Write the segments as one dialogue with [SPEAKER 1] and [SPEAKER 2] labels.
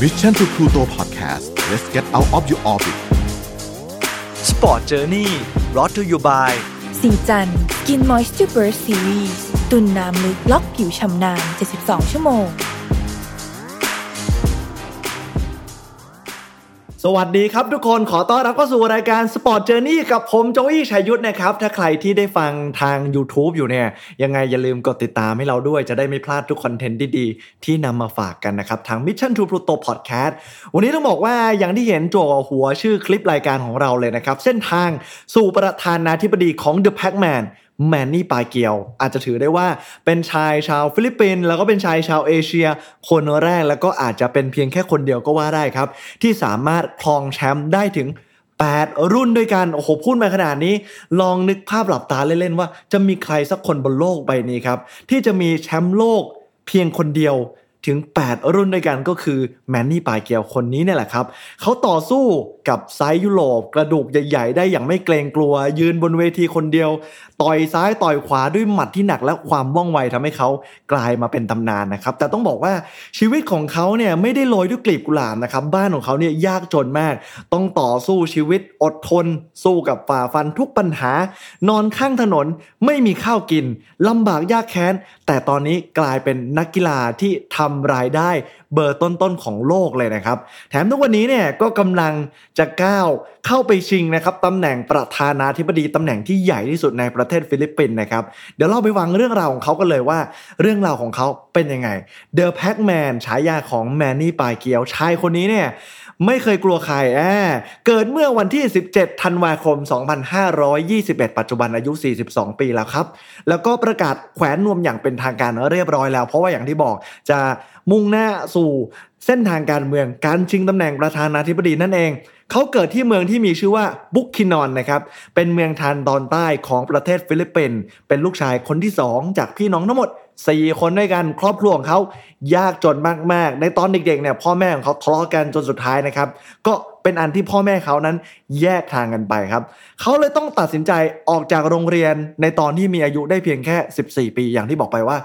[SPEAKER 1] Mission to Pluto Podcast let's get out of your orbit
[SPEAKER 2] Sport Journey brought to you by
[SPEAKER 3] สีจันกินมอยส์เจอร์เบิร์ซีรีส์ตุนน้ำลึกล็อกผิวชำนาน 72 ชั่วโมง
[SPEAKER 4] สวัสดีครับทุกคนขอต้อนรับเข้าสู่รายการ Sport Journey กับผมโจอี้ชัยยุทธนะครับ ถ้าใครที่ได้ฟังทาง YouTube อยู่เนี่ย ยังไงอย่าลืมกดติดตามให้เราด้วยจะได้ไม่พลาดทุกคอนเทนต์ดีๆ ที่นำมาฝากกันนะครับ ทาง Mission to Pluto Podcast วันนี้ต้องบอกว่าอย่างที่เห็นจั่วหัวชื่อคลิปรายการของเราเลยนะครับ เส้นทางสู่ประธานาธิบดีของ The Pac-Man แมนนี่ปาเกียว อาจจะถือได้ว่าเป็นชายชาวฟิลิปปินส์แล้วก็เป็นชายชาวเอเชีย คนแรกแล้วก็อาจจะเป็นเพียงแค่คนเดียวก็ว่าได้ครับ ที่สามารถครองแชมป์ได้ถึง 8 รุ่นด้วยกัน โอ้โห พูดมาขนาดนี้ ลองนึกภาพหลับตาเล่นๆว่า จะมีใครสักคนบนโลกใบนี้ครับ ที่จะมีแชมป์โลกเพียงคนเดียวถึง 8 รุ่นด้วยกันก็คือแมนนี่ปาเกียวคนนี้เนี่ยแหละครับ เขาต่อสู้กับไซส์ยุโรปกระดูกใหญ่ ๆ ได้อย่างไม่เกรงกลัว ยืนบนเวทีคนเดียว ต่อยซ้ายต่อยขวาด้วยหมัดที่หนักและความว่องไวทำให้เขากลายมาเป็นตำนานนะครับ แต่ต้องบอกว่าชีวิตของเขาเนี่ยไม่ได้โรยด้วยกลีบกุหลาบนะครับ บ้านของเขาเนี่ยยากจนมาก ต้องต่อสู้ชีวิตอดทน สู้กับฝ่าฟันทุกปัญหา นอนข้างถนนไม่มีข้าวกินลำบากยากแค้น แต่ตอนนี้กลายเป็นนักกีฬาที่ทำรายได้เบอร์ต้นๆของโลกเลยนะครับ แถมทุกวันนี้เนี่ยก็กำลังจะก้าวเข้าไปชิงนะครับตำแหน่งประธานาธิบดีตำแหน่งที่ใหญ่ที่สุดในประเทศฟิลิปปินส์นะครับ เดี๋ยวเราไปฟังเรื่องราวของเขากันเลยว่า เรื่องราวของเขาเป็นยังไงเดอะแพ็กแมนฉายาของแมนนี่ปายเกียวชายคนนี้เนี่ยไม่เคยกลัวใครแอบเกิดเมื่อวันที่ 17 ธันวาคม 2521 ปัจจุบันอายุ 42 ปีแล้วครับ แล้วก็ประกาศแขวนนวมอย่างเป็นทางการเรียบร้อยแล้ว เพราะว่าอย่างที่บอกจะมุ่งหน้าสู่เส้นทางการเมืองการชิงตำแหน่งประธานาธิบดีนั่นเอง เขาเกิดที่เมืองที่มีชื่อว่าบุกคินอนนะครับ เป็นเมืองทานตอนใต้ของประเทศฟิลิปปินส์ เป็นลูกชายคนที่ 2 จากพี่น้องทั้งหมด 4 คนด้วยกัน ครอบครัวของเขายากจนมากๆ ในตอนเด็กๆเนี่ยพ่อแม่ของเขาทะเลาะกันจนสุดท้ายนะครับ ก็เป็นอันที่พ่อแม่เขานั้นแยกทางกันไปครับ เขาเลยต้องตัดสินใจออกจากโรงเรียนในตอนที่มีอายุได้เพียงแค่ 14 ปี อย่างที่บอกไปว่า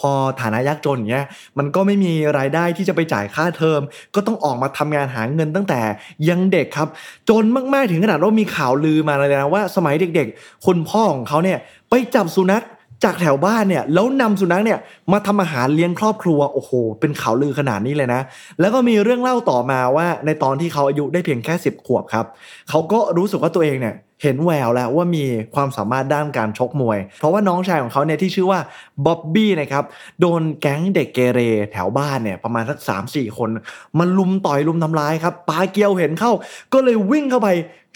[SPEAKER 4] พอฐานะยากจนเงี้ยมันก็ไม่มีรายได้ที่จะไปจ่ายค่าเทอม ก็ต้องออกมาทำงานหาเงินตั้งแต่ยังเด็กครับ จนมากๆถึงขนาดว่ามีข่าวลือมาเลยนะว่าสมัยเด็กๆ คุณพ่อของเขาเนี่ยไปจับสุนัขจากแถวบ้านเนี่ยแล้วนำสุนัขเนี่ยมาทำอาหารเลี้ยงครอบครัวโอ้โห เป็นข่าวลือขนาดนี้เลยนะ แล้วก็มีเรื่องเล่าต่อมาว่าในตอนที่เขาอายุได้เพียงแค่ 10 ขวบครับเขาก็รู้สึกว่าตัวเองเนี่ยเห็นแววแล้วว่ามีความสามารถด้านการชกมวย เพราะว่าน้องชายของเขาเนี่ยที่ชื่อว่าบ๊อบบี้นะครับโดนแก๊งเด็กเกเรแถวบ้านเนี่ยประมาณสักสามสี่คนมันลุมต่อยลุมทำร้ายครับปาเกียวเห็นเข้า ก็เลยวิ่งเข้าไป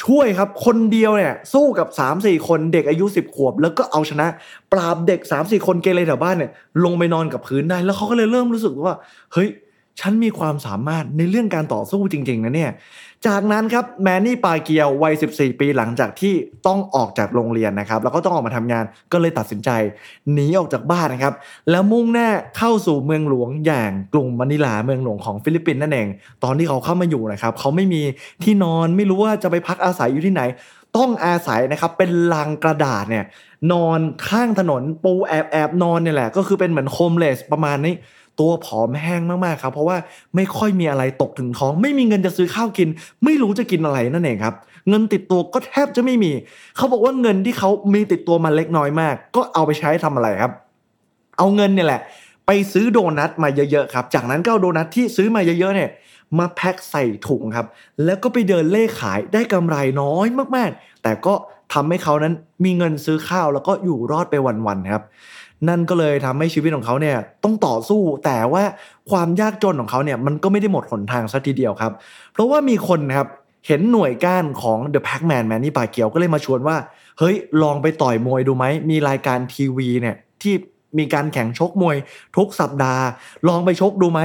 [SPEAKER 4] ช่วยครับ คนเดียวเนี่ยสู้กับ 3 4 คนเด็กอายุ 10 ขวบ แล้วก็เอาชนะ ปราบเด็ก 3 4 คนเกเรแถวบ้านเนี่ยลงไปนอนกับพื้นได้แล้วเขาก็เลยเริ่มรู้สึกว่าเฮ้ย ฉันมีความสามารถในเรื่องการต่อสู้จริงๆนะเนี่ย จากนั้นครับแมนนี่ปาเกียววัย 14 ปีหลังจากที่ต้องออกจากโรงเรียนนะครับ แล้วก็ต้องออกมาทำงานก็เลยตัดสินใจหนีออกจากบ้านนะครับ แล้วมุ่งหน้าเข้าสู่เมืองหลวงอย่างกรุงมะนิลาเมืองหลวงของฟิลิปปินส์นั่นเอง ตอนที่เขาเข้ามาอยู่นะครับเขาไม่มีที่นอนไม่รู้ว่าจะไปพักอาศัยอยู่ที่ไหนต้องอาศัยนะครับเป็นลังกระดาษเนี่ยนอนข้างถนนปูแอบแอบนอนเนี่ยแหละ ก็คือเป็นเหมือนโฮมเลสประมาณนี้ ตัวผอมแห้งมากๆครับ เพราะว่าไม่ค่อยมีอะไรตกถึงท้อง ไม่มีเงินจะซื้อข้าวกิน ไม่รู้จะกินอะไรนั่นเองครับ เงินติดตัวก็แทบจะไม่มี เขาบอกว่าเงินที่เขามีติดตัวมาเล็กน้อยมาก ก็เอาไปใช้ทำอะไรครับ เอาเงินเนี่ยแหละ ไปซื้อโดนัทมาเยอะๆครับ จากนั้นก็เอาโดนัทที่ซื้อมาเยอะๆเนี่ยมาแพ็คใส่ถุงครับ แล้วก็ไปเดินเล่ขายได้กำไรน้อยมากๆ แต่ก็ทำให้เขานั้นมีเงินซื้อข้าวแล้วก็อยู่รอดไปวันๆครับ นั่นก็เลยทำให้ชีวิตของเขาเนี่ยต้องต่อสู้ แต่ว่าความยากจนของเขาเนี่ยมันก็ไม่ได้หมดหนทางซะทีเดียวครับ เพราะว่ามีคนนะครับเห็นหน่วยก้านของ The Pac-Man แมนนี่ปาเกียวก็เลยมาชวนว่า เฮ้ย ลองไปต่อยมวยดูไหม มีรายการทีวีเนี่ยที่มีการแข่งชกมวยทุกสัปดาห์ ลองไปชกดูไหม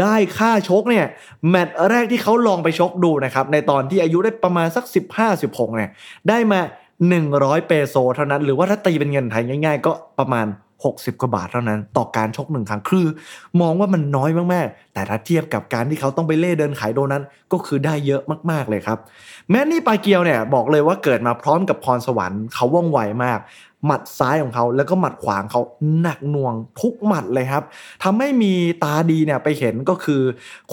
[SPEAKER 4] ได้ค่าชกเนี่ย แมตช์แรกที่เขาลองไปชกดูนะครับ ในตอนที่อายุได้ประมาณสัก 15-16เนี่ยได้มา 100 เปโซเท่านั้น หรือว่าถ้าตีเป็นเงินไทยง่าย ๆ ก็ประมาณ 60 กว่าบาทเท่านั้น ต่อการชกหนึ่งครั้งคือ มองว่ามันน้อยมากๆ แต่ถ้าเทียบกับการที่เขาต้องไปเล่เดินขายโดนัทก็คือได้เยอะมากๆเลยครับ แม้นี่ปาเกียวเนี่ยบอกเลยว่าเกิดมาพร้อมกับพรสวรรค์เขาว่องไวมาก หมัดซ้ายของเขาแล้วก็หมัดขวางเขาหนักหน่วงทุกหมัดเลยครับทำให้มีตาดีเนี่ยไปเห็นก็คือ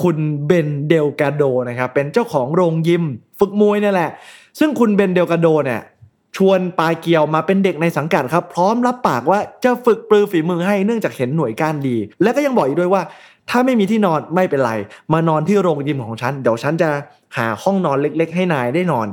[SPEAKER 4] คุณเบนเดลกาโดนะครับเป็นเจ้าของโรงยิม ฝึกมวยนี่แหละ ซึ่งคุณเบนเดลกาโดเนี่ย ชวนปาเกียวมาเป็นเด็กในสังกัดครับ พร้อมรับปากว่าจะฝึกปรือฝีมือให้เนื่องจากเห็นหน่วยก้านดี และก็ยังบอกอีกด้วยว่า ถ้าไม่มีที่นอนไม่เป็นไร มานอนที่โรงยิมของฉัน เดี๋ยวฉันจะหาห้องนอนเล็ก ๆ ให้นายได้นอน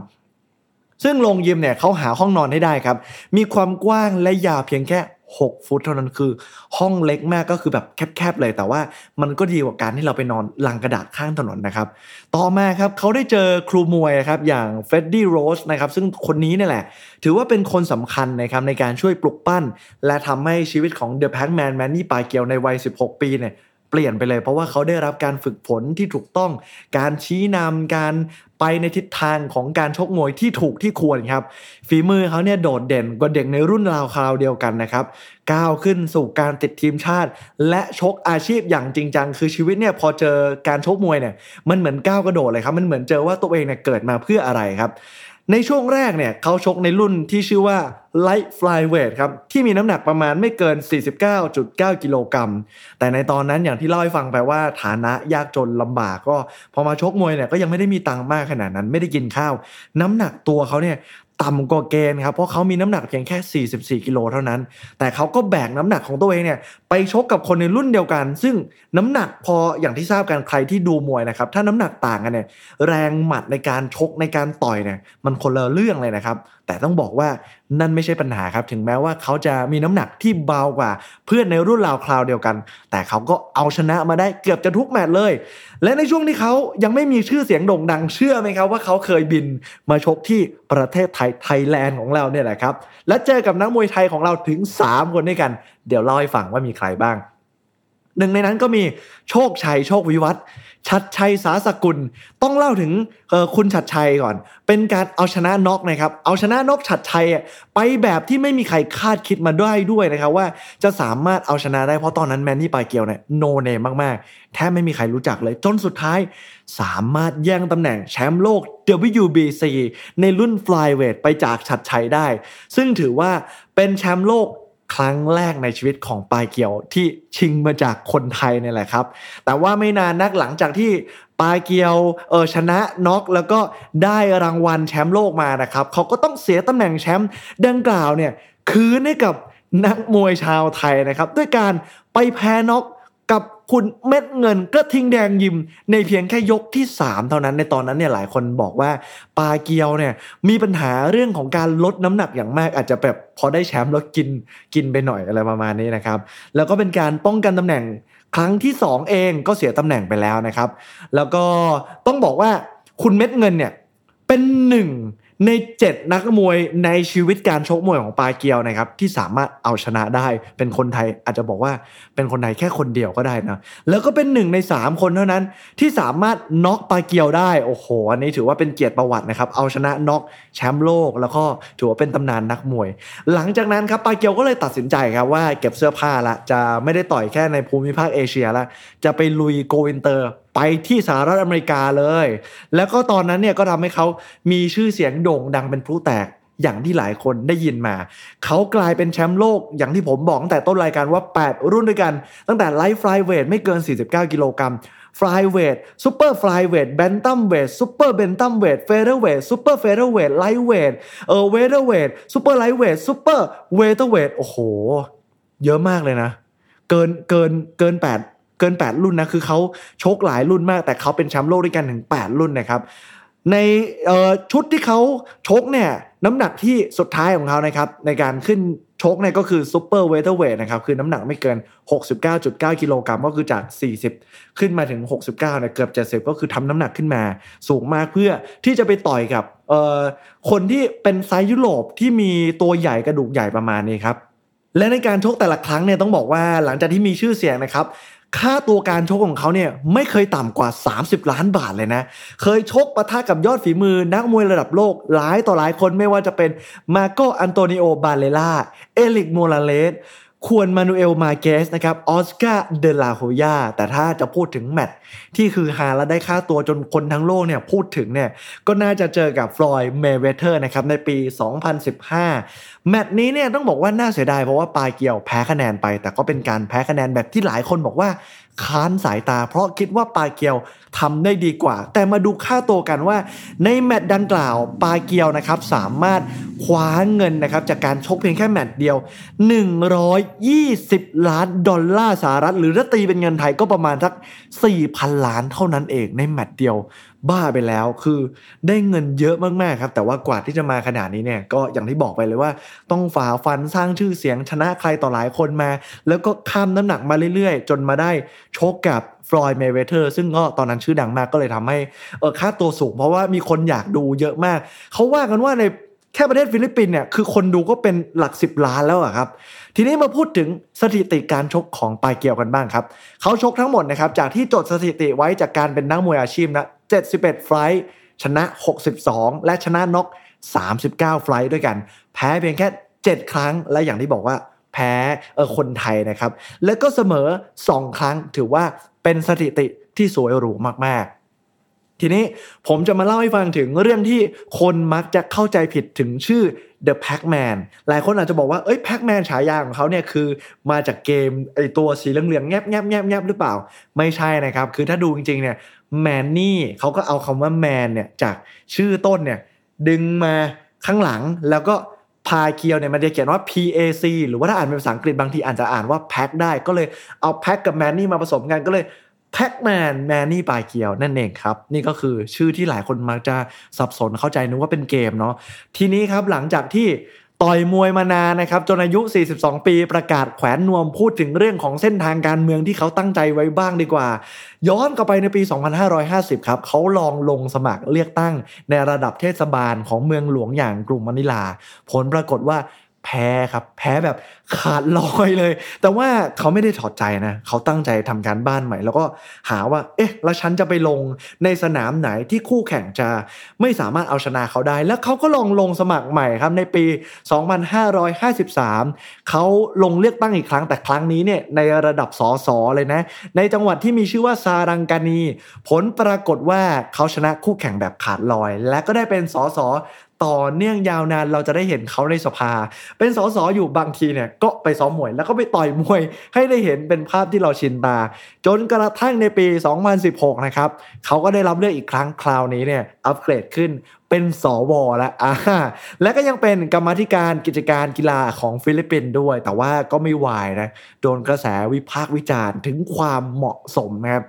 [SPEAKER 4] ซึ่งโรงยิมเนี่ยเขาหาห้องนอนให้ได้ครับ มีความกว้างและยาวเพียงแค่ 6 ฟุตเท่านั้นคือ ห้องเล็กมากก็คือแบบแคบๆเลย แต่ว่ามันก็ดีกว่าการที่เราไปนอนลังกระดาษข้างถนนนะครับ ต่อมาครับเขาได้เจอครูมวยครับอย่างเฟรดดี้โรชนะครับซึ่งคนนี้เนี่ยแหละ ถือว่าเป็นคนสำคัญนะครับในการช่วยปลุกปั้น และทำให้ชีวิตของเดอะแพ็กแมนแมนนี่ปาเกียวในวัย 16 ปีเนี่ย เปลี่ยนไปเลย เพราะว่าเขาได้รับการฝึกฝนที่ถูกต้อง การชี้นำการไปในทิศทางของการชกมวยที่ถูกที่ควรครับ ฝีมือเขาเนี่ยโดดเด่นกว่าเด็กในรุ่นราวคราวเดียวกันนะครับ ก้าวขึ้นสู่การติดทีมชาติ และชกอาชีพอย่างจริงจังคือชีวิตเนี่ยพอเจอการชกมวยเนี่ยมันเหมือนก้าวกระโดดเลยครับมันเหมือนเจอว่าตัวเองเนี่ยเกิดมาเพื่ออะไรครับ ในช่วงแรกเนี่ยเขาชกในรุ่นที่ชื่อว่า light flyweight ครับ ที่มีน้ำหนักประมาณไม่เกิน 49.9 กิโลกรัม แต่ในตอนนั้นอย่างที่เล่าให้ฟังไปว่าฐานะยากจนลำบากก็ พอมาชกมวยเนี่ยก็ยังไม่ได้มีตังค์มากขนาดนั้น ไม่ได้กินข้าว น้ำหนักตัวเขาเนี่ย ต่ำกว่าเกณฑ์ครับเพราะเขามีน้ำหนักเพียงแค่ 44 กิโลเท่านั้น แต่เขาก็แบกน้ำหนักของตัวเองเนี่ยไปชกกับคนในรุ่นเดียวกัน ซึ่งน้ำหนักพออย่างที่ทราบกันใครที่ดูมวยนะครับถ้าน้ำหนักต่างกันเนี่ยแรงหมัดในการชกในการต่อยเนี่ยมันคนละเรื่องเลยนะครับแต่ต้องบอกว่านั่นไม่ใช่ปัญหาครับ ถึงแม้ว่าเขาจะมีน้ำหนักที่เบากว่า เพื่อนในรุ่นราวคราวเดียวกัน แต่เขาก็เอาชนะมาได้เกือบจะทุกแมตช์เลย และในช่วงที่เขายังไม่มีชื่อเสียงโด่งดังเชื่อไหมครับว่าเขาเคยบินมาชกที่ประเทศไทยไทยแลนด์ของเราเนี่ยแหละครับและเจอกับนักมวยไทยของเราถึง 3 คนด้วยกัน เดี๋ยวเล่าให้ฟังว่ามีใครบ้าง หนึ่งในนั้นก็มีโชคชัยโชควิวัฒชัดชัยสาสกุลต้องเล่าถึงคุณชัดชัยก่อน เป็นการเอาชนะน็อกนะครับ เอาชนะน็อกชัดชัยไปแบบที่ไม่มีใครคาดคิดมาได้ด้วยนะครับว่าจะสามารถเอาชนะได้เพราะตอนนั้นแมนนี่ปาเกียวเนี่ยโนเนมมากๆ แทบไม่มีใครรู้จักเลย จนสุดท้ายสามารถแย่งตำแหน่งแชมป์โลก WBC ในรุ่น flyweight ไปจากชัดชัยได้ ซึ่งถือว่าเป็นแชมป์โลก ครั้งแรกในชีวิตของปายเกียวที่ชิงมาจากคนไทยเนี่ยแหละครับ แต่ว่าไม่นานนักหลังจากที่ปายเกียวเออชนะน็อกแล้วก็ได้รางวัลแชมป์โลกมานะครับเขาก็ต้องเสียตำแหน่งแชมป์ดังกล่าวเนี่ยคืนให้กับนักมวยชาวไทยนะครับ ด้วยการไปแพ้น็อก กับคุณเม็ดเงินกระทิงแดงยิม ในเพียงแค่ยกที่ 3 เท่านั้นในตอนนั้นเนี่ยหลายคนบอกว่าปาเกียวเนี่ยมีปัญหาเรื่องของการลดน้ำหนักอย่างมาก อาจจะแบบพอได้แชมป์แล้วกินกินไปหน่อยอะไรประมาณนี้นะครับ แล้วก็เป็นการป้องกันตำแหน่งครั้งที่ 2 เองก็เสียตำแหน่งไปแล้วนะครับ แล้วก็ต้องบอกว่าคุณเม็ดเงินเนี่ยเป็นหนึ่ง ใน 7 นักมวยในชีวิตการชกมวยของปาเกียวนะครับที่สามารถเอาชนะได้ เป็นคนไทยอาจจะบอกว่าเป็นคนไทยแค่คนเดียวก็ได้นะแล้วก็เป็นหนึ่งใน 3 คนเท่านั้นที่สามารถน็อกปาเกียวได้โอ้โหอันนี้ถือว่าเป็นเกียรติประวัตินะครับเอาชนะน็อกแชมป์โลกแล้วก็ถือว่าเป็นตำนานนักมวย หลังจากนั้นครับปาเกียวก็เลยตัดสินใจครับว่าเก็บเสื้อผ้าละจะไม่ได้ต่อยแค่ในภูมิภาคเอเชียละจะไปลุย go inter ไปที่สหรัฐอเมริกาเลย แล้วก็ตอนนั้นเนี่ยก็ทำให้เขามีชื่อเสียงโด่งดังเป็นพลุแตกอย่างที่หลายคนได้ยินมา เขากลายเป็นแชมป์โลกอย่างที่ผมบอกตั้งแต่ต้นรายการว่า 8 รุ่นด้วยกัน ตั้งแต่ไลท์ฟลายเวทไม่เกิน 49 กิโลกรัมฟลายเวทซูเปอร์ฟลายเวทแบนตัมเวทซูเปอร์แบนตัมเวทเฟเธอร์เวทซูเปอร์เฟเธอร์เวทไลท์เวทเออเวลเตอร์เวทซูเปอร์ไลท์เวทซูเปอร์เวลเตอร์เวทโอ้โห เยอะมากเลยนะ เกินเกินเกิน8 เกิน 8 รุ่นนะคือเขาชกหลายรุ่นมาก แต่เขาเป็นแชมป์โลกด้วยกันถึง 8 รุ่นนะครับในชุดที่เขาชกเนี่ยน้ำหนักที่สุดท้ายของเขานะครับในการขึ้นชกเนี่ยก็คือซูเปอร์เวเ e อร์เวทนะครับคือน้ำหนักไม่เกิน 69.9 กิโลกรัมก็คือจาก 40 ขึ้นมาถึง 69เนี่ยเกือบ 70 ก็คือทำน้ำหนักขึ้นมาสูงมากเพื่อที่จะไปต่อยกับคนที่เป็นไซส์ยุโรปที่มีตัวใหญ่กระดูกใหญ่ประมาณนี้ครับและในการชกแต่ละครั้งเนี่ยต้องบอกว่าหลังจากที่มีชื่อเสียงนะครับ ค่าตัวการชกของเขาเนี่ยไม่เคยต่ำกว่า 30 ล้านบาทเลยนะ เคยชกปะทะกับยอดฝีมือนักมวยระดับโลกหลายต่อหลายคนไม่ว่าจะเป็นมาร์โกอันโตนิโอบาร์เรร่า เอริกโมราเลส ฮวนมานูเอลมาร์เกซนะครับออสการ์เดลาโฮยาแต่ถ้าจะพูดถึงแมตช์ที่ฮือฮาและได้ค่าตัวจนคนทั้งโลกเนี่ยพูดถึงเนี่ยก็น่าจะเจอกับฟลอยด์เมเวเทอร์นะครับในปี 2015 แมตช์นี้เนี่ยต้องบอกว่าน่าเสียดายเพราะว่าปาเกียวแพ้คะแนนไป แต่ก็เป็นการแพ้คะแนนแบบที่หลายคนบอกว่าค้านสายตา เพราะคิดว่าปาเกียวทำได้ดีกว่า แต่มาดูค่าตัวกันว่า ในแมตช์ดังกล่าวปาเกียวนะครับสามารถคว้าเงินนะครับจากการชกเพียงแค่แมตช์เดียว 120 ล้านดอลลาร์สหรัฐ หรือถ้าตีเป็นเงินไทยก็ประมาณสัก 4,000 ล้านเท่านั้นเองในแมตช์เดียว บ้าไปแล้วคือได้เงินเยอะมากๆครับแต่ว่ากว่าที่จะมาขนาดนี้เนี่ยก็อย่างที่บอกไปเลยว่า ต้องฝ่าฟันสร้างชื่อเสียงชนะใครต่อหลายคนมา แล้วก็ข้ามน้ำหนักมาเรื่อยๆ จนมาได้ชกกับฟลอยด์เมเวเทอร์ซึ่งก็ตอนนั้นชื่อดังมากก็เลยทำให้เออค่าตัวสูงเพราะว่ามีคนอยากดูเยอะมาก เขาว่ากันว่าในแค่ประเทศฟิลิปปินส์เนี่ยคือคนดูก็เป็นหลัก 10 ล้านแล้วอะครับ ทีนี้มาพูดถึงสถิติการชกของปาเกียวกันบ้างครับ เขาชกทั้งหมดนะครับจากที่จดสถิติไว้จากการเป็นนักมวยอาชีพนะ 71 ไฟต์ชนะ 62 และชนะน็อก 39 ไฟต์ด้วยกัน แพ้เพียงแค่ 7 ครั้งและอย่างที่บอกว่าแพ้เออคนไทยนะครับ แล้วก็เสมอ 2 ครั้งถือว่าเป็นสถิติที่สวยหรูมากๆ ทีนี้ผมจะมาเล่าให้ฟังถึงเรื่องที่คนมักจะเข้าใจผิดถึงชื่อ The Pac-Man หลายคนอาจจะบอกว่าเอ้ย Pac-Man ฉายาของเขาเนี่ยคือมาจากเกมไอตัวสีเหลืองๆแงบแงบแงบแงบหรือเปล่า ไม่ใช่นะครับ คือถ้าดูจริงๆเนี่ยแมนนี่เขาก็เอาคำว่าแมนเนี่ยจากชื่อต้นเนี่ยดึงมาข้างหลังแล้วก็พาเคียวเนี่ยมันจะเขียนว่า PAC หรือว่าถ้าอ่านเป็นภาษาอังกฤษบางทีอาจจะอ่านว่าแพ็คได้ก็เลยเอาแพ็คกับแมนนี่มาผสมกันก็เลย แพ็กแมนแมนนี่ปลายเกียวนั่นเองครับ นี่ก็คือชื่อที่หลายคนมักจะสับสนเข้าใจนึกว่าเป็นเกมเนาะทีนี้ครับหลังจากที่ต่อยมวยมานานนะครับจนอายุ 42 ปีประกาศแขวนนวมพูดถึงเรื่องของเส้นทางการเมืองที่เขาตั้งใจไว้บ้างดีกว่า ย้อนกลับไปในปี 2550 ครับเขาลองลงสมัครเลือกตั้งในระดับเทศบาลของเมืองหลวงอย่างกรุงมะนิลา ผลปรากฏว่าแพ้ครับ แพ้แบบ ขาดลอยเลย แต่ว่าเขาไม่ได้ถอดใจนะเขาตั้งใจทำการบ้านใหม่ แล้วก็หาว่า เอ๊ะ แล้วฉันจะไปลงในสนามไหนที่คู่แข่งจะไม่สามารถเอาชนะเขาได้ แล้วเขาก็ลองลงสมัครใหม่ครับในปี 2553 เขาลงเลือกตั้งอีกครั้งแต่ครั้งนี้เนี่ยในระดับสสเลยนะ ในจังหวัดที่มีชื่อว่าซารังกานี ผลปรากฏว่าเขาชนะคู่แข่งแบบขาดลอย และก็ได้เป็นสสต่อเนื่องยาวนานเราจะได้เห็นเขาในสภา เป็นสสอยู่บางทีเนี่ยก็ไปซ้อมมวย แล้วก็ไปต่อยมวยให้ได้เห็นเป็นภาพที่เราชินตา จนกระทั่งในปี 2016 นะครับเขาก็ได้รับเลือกอีกครั้งคราวนี้เนี่ยอัปเกรดขึ้น เป็นสวแล้วอ่าและก็ยังเป็นกรรมธิการกิจการกีฬาของฟิลิปปินส์ด้วย แต่ว่าก็ไม่วายนะ โดนกระแสวิพากษ์วิจารณ์ถึงความเหมาะสมนะครับ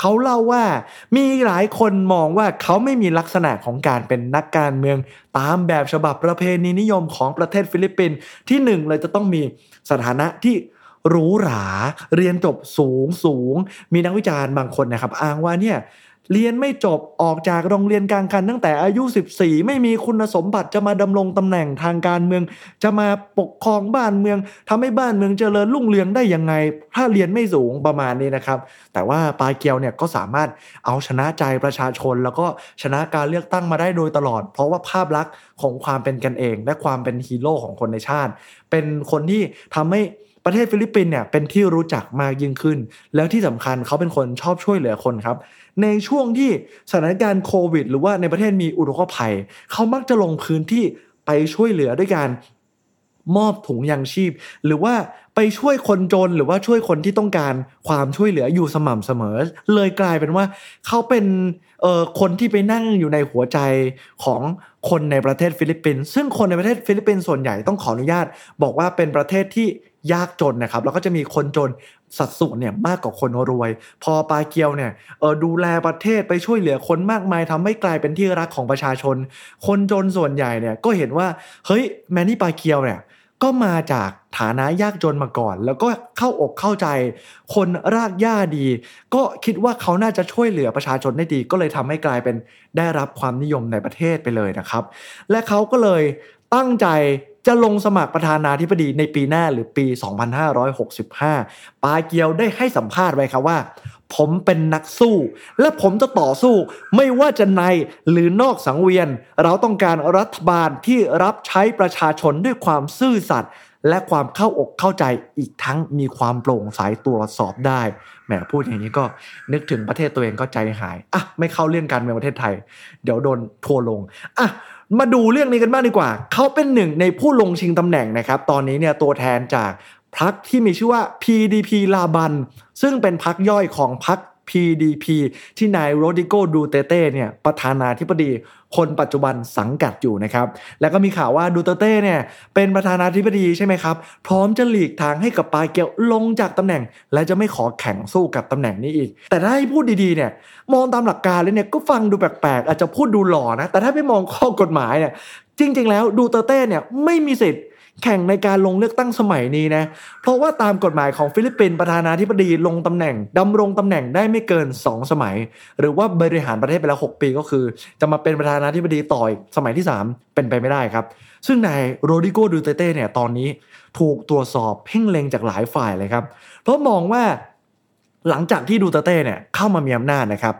[SPEAKER 4] เขาเล่าว่ามีหลายคนมองว่าเขาไม่มีลักษณะของการเป็นนักการเมืองตามแบบฉบับประเพณีนิยมของประเทศฟิลิปปินส์ที่หนึ่งเลยจะต้องมีสถานะที่หรูหรา เรียนจบสูงสูง มีนักวิจารณ์บางคนนะครับ อ้างว่าเนี่ย เรียนไม่จบออกจากโรงเรียนกลางคันตั้งแต่อายุ 14 ไม่มีคุณสมบัติจะมาดำรงตำแหน่งทางการเมือง จะมาปกครองบ้านเมืองทำให้บ้านเมืองเจริญรุ่งเรืองได้ยังไง ถ้าเรียนไม่สูงประมาณนี้นะครับ แต่ว่าปาเกียวเนี่ยก็สามารถเอาชนะใจประชาชน แล้วก็ชนะการเลือกตั้งมาได้โดยตลอด เพราะว่าภาพลักษณ์ของความเป็นกันเอง และความเป็นฮีโร่ของคนในชาติ เป็นคนที่ทำให้ประเทศฟิลิปปินส์เนี่ยเป็นที่รู้จักมากยิ่งขึ้น แล้วที่สำคัญเขาเป็นคนชอบช่วยเหลือคนครับ ในช่วงที่สถานการณ์โควิด หรือว่าในประเทศมีอุทกภัย เขามักจะลงพื้นที่ไปช่วยเหลือด้วยการมอบถุงยังชีพ หรือว่าไปช่วยคนจนหรือว่าช่วยคนที่ต้องการความช่วยเหลืออยู่สม่ำเสมอ เลยกลายเป็นว่าเขาเป็นเอ่อคนที่ไปนั่งอยู่ในหัวใจของคนในประเทศฟิลิปปินส์ซึ่งคนในประเทศฟิลิปปินส์ส่วนใหญ่ต้องขออนุญาต บอกว่าเป็นประเทศที่ ยากจนนะครับ แล้วก็จะมีคนจนสัดส่วนเนี่ยมากกว่าคนรวย พอปาเกียวเนี่ยเออดูแลประเทศไปช่วยเหลือคนมากมายทำให้กลายเป็นที่รักของประชาชน คนจนส่วนใหญ่เนี่ยก็เห็นว่าเฮ้ยแมนนี่ปาเกียวเนี่ยก็มาจากฐานะยากจนมาก่อน แล้วก็เข้าอกเข้าใจ คนรากหญ้าดี ก็คิดว่าเขาน่าจะช่วยเหลือประชาชนได้ดี ก็เลยทำให้กลายเป็นได้รับความนิยมในประเทศไปเลยนะครับ และเขาก็เลยตั้งใจ จะลงสมัครประธานาธิบดีในปีหน้าหรือปี 2565 ปาเกียวได้ให้สัมภาษณ์ไว้ครับว่า ผมเป็นนักสู้ และผมจะต่อสู้ ไม่ว่าจะในหรือนอกสังเวียน เราต้องการรัฐบาลที่รับใช้ประชาชนด้วยความซื่อสัตย์และความเข้าอกเข้าใจอีกทั้งมีความโปร่งใสตรวจสอบได้แหมพูดอย่างนี้ก็นึกถึงประเทศตัวเองก็ใจหายอะไม่เข้าเรื่องการเมืองประเทศไทย เดี๋ยวโดนทัวร์ลงอะ มาดูเรื่องนี้กันบ้างดีกว่า เขาเป็นหนึ่งในผู้ลงชิงตำแหน่งนะครับ ตอนนี้เนี่ยตัวแทนจากพรรคที่มีชื่อว่า PDP ลาบัน ซึ่งเป็นพรรคย่อยของพรรค PDP ที่นายโรดิโกดูเตเต้เนี่ยประธานาธิบดี คนปัจจุบันสังกัดอยู่นะครับ แล้วก็มีข่าวว่าดูเตเต้เนี่ยเป็นประธานาธิบดีใช่ไหมครับ พร้อมจะหลีกทางให้กับปาเกียวลงจากตำแหน่ง และจะไม่ขอแข่งสู้กับตำแหน่งนี้อีก แต่ถ้าให้พูดดีๆเนี่ยมองตามหลักการแล้วเนี่ยก็ฟังดูแปลกๆ อาจจะพูดดูหล่อนะ แต่ถ้าไม่มองข้อกฎหมายเนี่ยจริงๆ แล้วดูเตเต้เนี่ยไม่มีสิทธิ์ แข่งในการลงเลือกตั้งสมัยนี้นะ เพราะว่าตามกฎหมายของฟิลิปปินส์ประธานาธิบดีลงตำแหน่งดำรงตำแหน่งได้ไม่เกิน 2 สมัย หรือว่าบริหารประเทศไปแล้ว 6 ปีก็คือ จะมาเป็นประธานาธิบดีต่ออีกสมัยที่ 3 เป็นไปไม่ได้ครับ ซึ่งนายโรดริโกดูเตเต้เนี่ยตอนนี้ถูกตรวจสอบเพ่งเล็งจากหลายฝ่ายเลยครับ เพราะมองว่าหลังจากที่ดูเตเต้เนี่ยเข้ามามีอำนาจนะครับ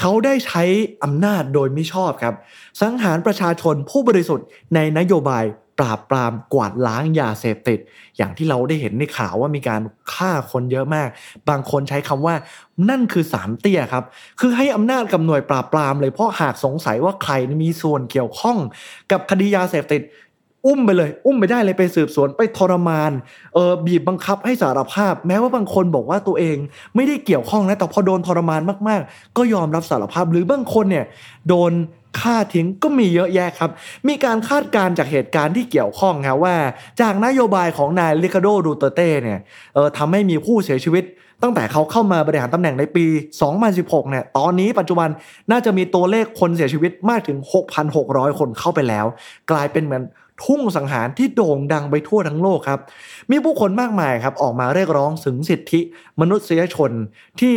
[SPEAKER 4] เขาได้ใช้อำนาจโดยไม่ชอบครับ สังหารประชาชนผู้บริสุทธิ์ในนโยบาย ปราบปรามกวาดล้างยาเสพติด อย่างที่เราได้เห็นในข่าวว่ามีการฆ่าคนเยอะมาก บางคนใช้คำว่า นั่นคือสามเตี้ยครับ คือให้อำนาจกับหน่วยปราบปรามเลยเพราะหากสงสัยว่าใครมีส่วนเกี่ยวข้อง กับคดียาเสพติด อุ้มไปเลย อุ้มไปได้เลยไปสืบสวนไปทรมานเออบีบบังคับให้สารภาพ แม้ว่าบางคนบอกว่าตัวเองไม่ได้เกี่ยวข้องนะแต่พอโดนทรมานมากๆ ก็ยอมรับสารภาพหรือบางคนเนี่ยโดนฆ่าทิ้งก็มีเยอะแยะครับ มีการคาดการณ์จากเหตุการณ์ที่เกี่ยวข้องครับว่า จากนโยบายของนายลิคาโดดูเตเต้เนี่ยเออทำให้มีผู้เสียชีวิต ตั้งแต่เขาเข้ามาบริหารตำแหน่งในปี 2016 เนี่ย ตอนนี้ปัจจุบันน่าจะมีตัวเลขคนเสียชีวิตมากถึง 6,600 คนเข้าไปแล้ว กลายเป็นเหมือน ทุ่งสังหารที่โด่งดังไปทั่วทั้งโลกครับ มีผู้คนมากมายครับออกมาเรียกร้องถึงสิทธิมนุษยชนที่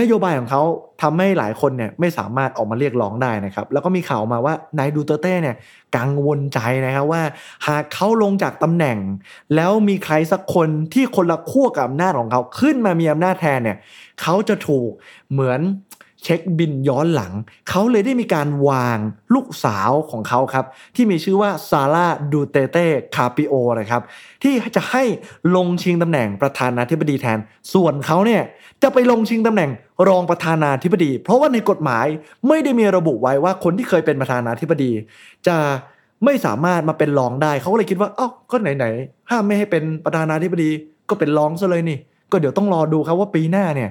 [SPEAKER 4] นโยบายของเขาทำให้หลายคนเนี่ยไม่สามารถออกมาเรียกร้องได้นะครับ แล้วก็มีข่าวมาว่านายดูเตเต้เนี่ยกังวลใจนะครับว่า หากเขาลงจากตำแหน่ง แล้วมีใครสักคนที่คนละขั้วกับอำนาจของเขาขึ้นมามีอำนาจแทนเนี่ยเขาจะถูกเหมือน เช็คบินย้อนหลัง เขาเลยได้มีการวางลูกสาวของเขาครับ ที่มีชื่อว่าซาร่าดูเตเต้คาปิโอนะครับ ที่จะให้ลงชิงตำแหน่งประธานาธิบดีแทน ส่วนเขาเนี่ยจะไปลงชิงตำแหน่งรองประธานาธิบดี เพราะว่าในกฎหมายไม่ได้มีระบุไว้ว่าคนที่เคยเป็นประธานาธิบดี จะไม่สามารถมาเป็นรองได้ เขาก็เลยคิดว่าอ้าวก็ไหนๆห้ามไม่ให้เป็นประธานาธิบดีก็เป็นรองซะเลยนี่ ก็เดี๋ยวต้องรอดูครับว่าปีหน้าเนี่ย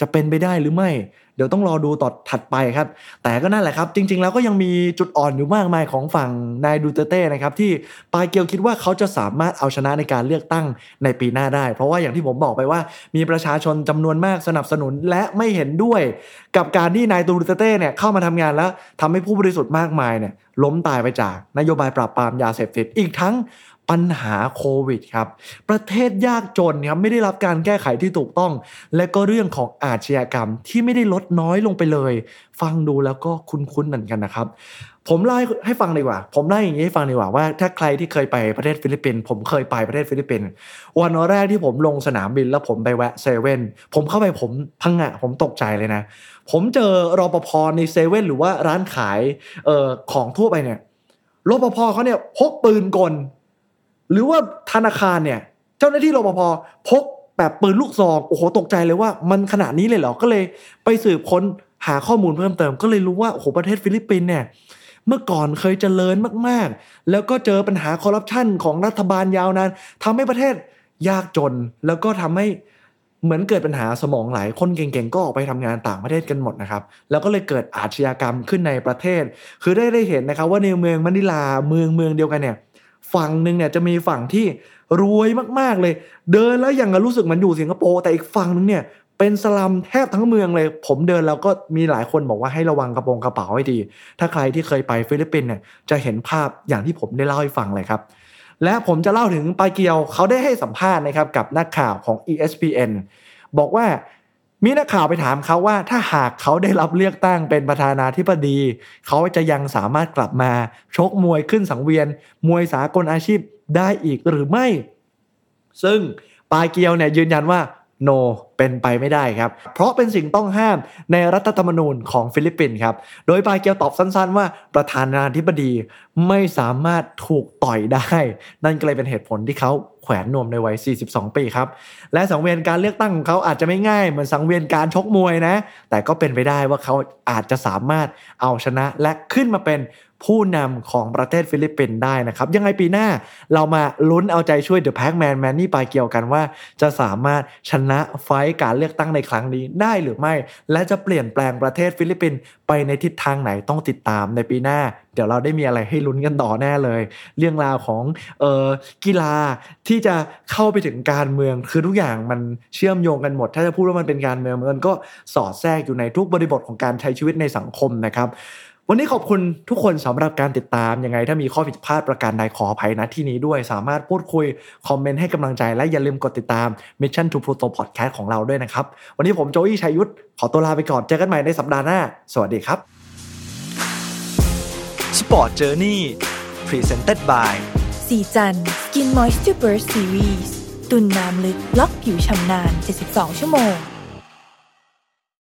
[SPEAKER 4] จะเป็นไปได้หรือไม่ เดี๋ยวต้องรอดูต่อถัดไปครับ แต่ก็นั่นแหละครับ จริง ๆ แล้วก็ยังมีจุดอ่อนอยู่มากมายของฝั่งนายดูเตเต้นะครับ ที่ปาเกียวคิดว่าเขาจะสามารถเอาชนะในการเลือกตั้งในปีหน้าได้ เพราะว่าอย่างที่ผมบอกไปว่า มีประชาชนจำนวนมากสนับสนุนและไม่เห็นด้วย กับการที่นายดูเตเต้เนี่ยเข้ามาทำงานแล้วทำให้ผู้บริสุทธิ์มากมายเนี่ยล้มตายไปจากนโยบายปราบปรามยาเสพติด อีกทั้ง ปัญหาโควิดครับ ประเทศยากจนครับไม่ได้รับการแก้ไขที่ถูกต้อง และก็เรื่องของอาชญากรรมที่ไม่ได้ลดน้อยลงไปเลย ฟังดูแล้วก็คุ้นๆเหมือนกันนะครับ ผมเล่าให้ฟังดีกว่า ผมเล่าอย่างนี้ให้ฟังดีกว่าว่า ถ้าใครที่เคยไปประเทศฟิลิปปินส์ผมเคยไปประเทศฟิลิปปินส์วันแรกที่ผมลงสนามบินแล้วผมไปแวะเซเว่นผมเข้าไปผมพังงะผมตกใจเลยนะ ผมเจอรอปภในเซเว่นหรือว่าร้านขายออของทั่วไปเนี่ยรปภเขาเนี่ยพกปืนกล หรือว่าธนาคารเนี่ย เจ้าหน้าที่รปภพกแบบปืนลูกซองโอ้โหตกใจเลยว่ามันขนาดนี้เลยเหรอก็เลยไปสืบค้นหาข้อมูลเพิ่มเติม ก็เลยรู้ว่าโอ้โหประเทศฟิลิปปินส์เนี่ยเมื่อก่อนเคยเจริญมากๆ แล้วก็เจอปัญหาคอร์รัปชันของรัฐบาลยาวนานทำให้ประเทศยากจน แล้วก็ทำให้เหมือนเกิดปัญหาสมองไหลคนเก่งๆ ก็ออกไปทำงานต่างประเทศกันหมดนะครับ แล้วก็เลยเกิดอาชญากรรมขึ้นในประเทศ คือได้ได้เห็นนะครับว่าในเมืองมะนิลาเมืองเมืองเดียวกันเนี่ย ฝั่งหนึ่งเนี่ยจะมีฝั่งที่รวยมากๆเลย เดินแล้วยังรู้สึกเหมันอยู่สิงคโปร์แต่อีกฝั่งหนึงเนี่ยเป็นสลัมแทบทั้งเมืองเลย ผมเดินแล้วก็มีหลายคนบอกว่าให้ระวังกระโปรงกระเป๋าให้ดี ถ้าใครที่เคยไปฟิลิปปินส์เนี่ยจะเห็นภาพอย่างที่ผมได้เล่าให้ฟังเลยครับ และผมจะเล่าถึงปาเกียวเขาได้ให้สัมภาษณ์นะครับกับนักข่าวของ ESPN บอกว่า มีนักข่าวไปถามเขาว่าถ้าหากเขาได้รับเลือกตั้งเป็นประธานาธิบดี เขาจะยังสามารถกลับมาชกมวยขึ้นสังเวียน มวยสากลอาชีพได้อีกหรือไม่ ซึ่งปาเกียวเนี่ยยืนยันว่า no เป็นไปไม่ได้ครับ เพราะเป็นสิ่งต้องห้ามในรัฐธรรมนูญของฟิลิปปินส์ครับ โดยปาเกียวตอบสั้นๆ ว่าประธานาธิบดีไม่สามารถถูกต่อยได้ นั่นก็เลยเป็นเหตุผลที่เขาแขวนนวมในวัย 42 ปีครับ และสังเวียนการเลือกตั้งของเขาอาจจะไม่ง่ายเหมือนสังเวียนการชกมวยนะ แต่ก็เป็นไปได้ว่าเขาอาจจะสามารถเอาชนะและขึ้นมาเป็น ผู้นำของประเทศฟิลิปปินส์ได้นะครับ ยังไงปีหน้าเรามาลุ้นเอาใจช่วยเดอะแพ็กแมนแมนนี่ปาเกียวกันว่า จะสามารถชนะ fight การเลือกตั้งในครั้งนี้ได้หรือไม่ และจะเปลี่ยนแปลงประเทศฟิลิปปินส์ไปในทิศทางไหนต้องติดตามในปีหน้า เดี๋ยวเราได้มีอะไรให้ลุ้นกันต่อแน่เลย เรื่องราวของเออกีฬาที่จะเข้าไปถึงการเมืองคือทุกอย่างมันเชื่อมโยงกันหมด ถ้าจะพูดว่ามันเป็นการเมืองมันก็สอดแทรกอยู่ในทุกบริบทของการใช้ชีวิตในสังคมนะครับ วันนี้ขอบคุณทุกคนสำหรับการติดตามยังไง ถ้ามีข้อผิดพลาดประการใดขออภัยนะที่นี้ด้วยสามารถพูดคุย คอมเมนต์ให้กำลังใจ และอย่าลืมกดติดตาม Mission to Pluto Podcast ของเราด้วยนะครับ วันนี้ผมโจอี้ชัยยุทธขอตัวลาไปก่อน เจอกันใหม่ในสัปดาห์หน้า สวัสดีครับ
[SPEAKER 2] Sport Journey Presented by
[SPEAKER 3] สีจัน Skin Moisture Burst Series ตุ่นน้ำลึกล็อกผิวชำนาน 72 ชั่วโมง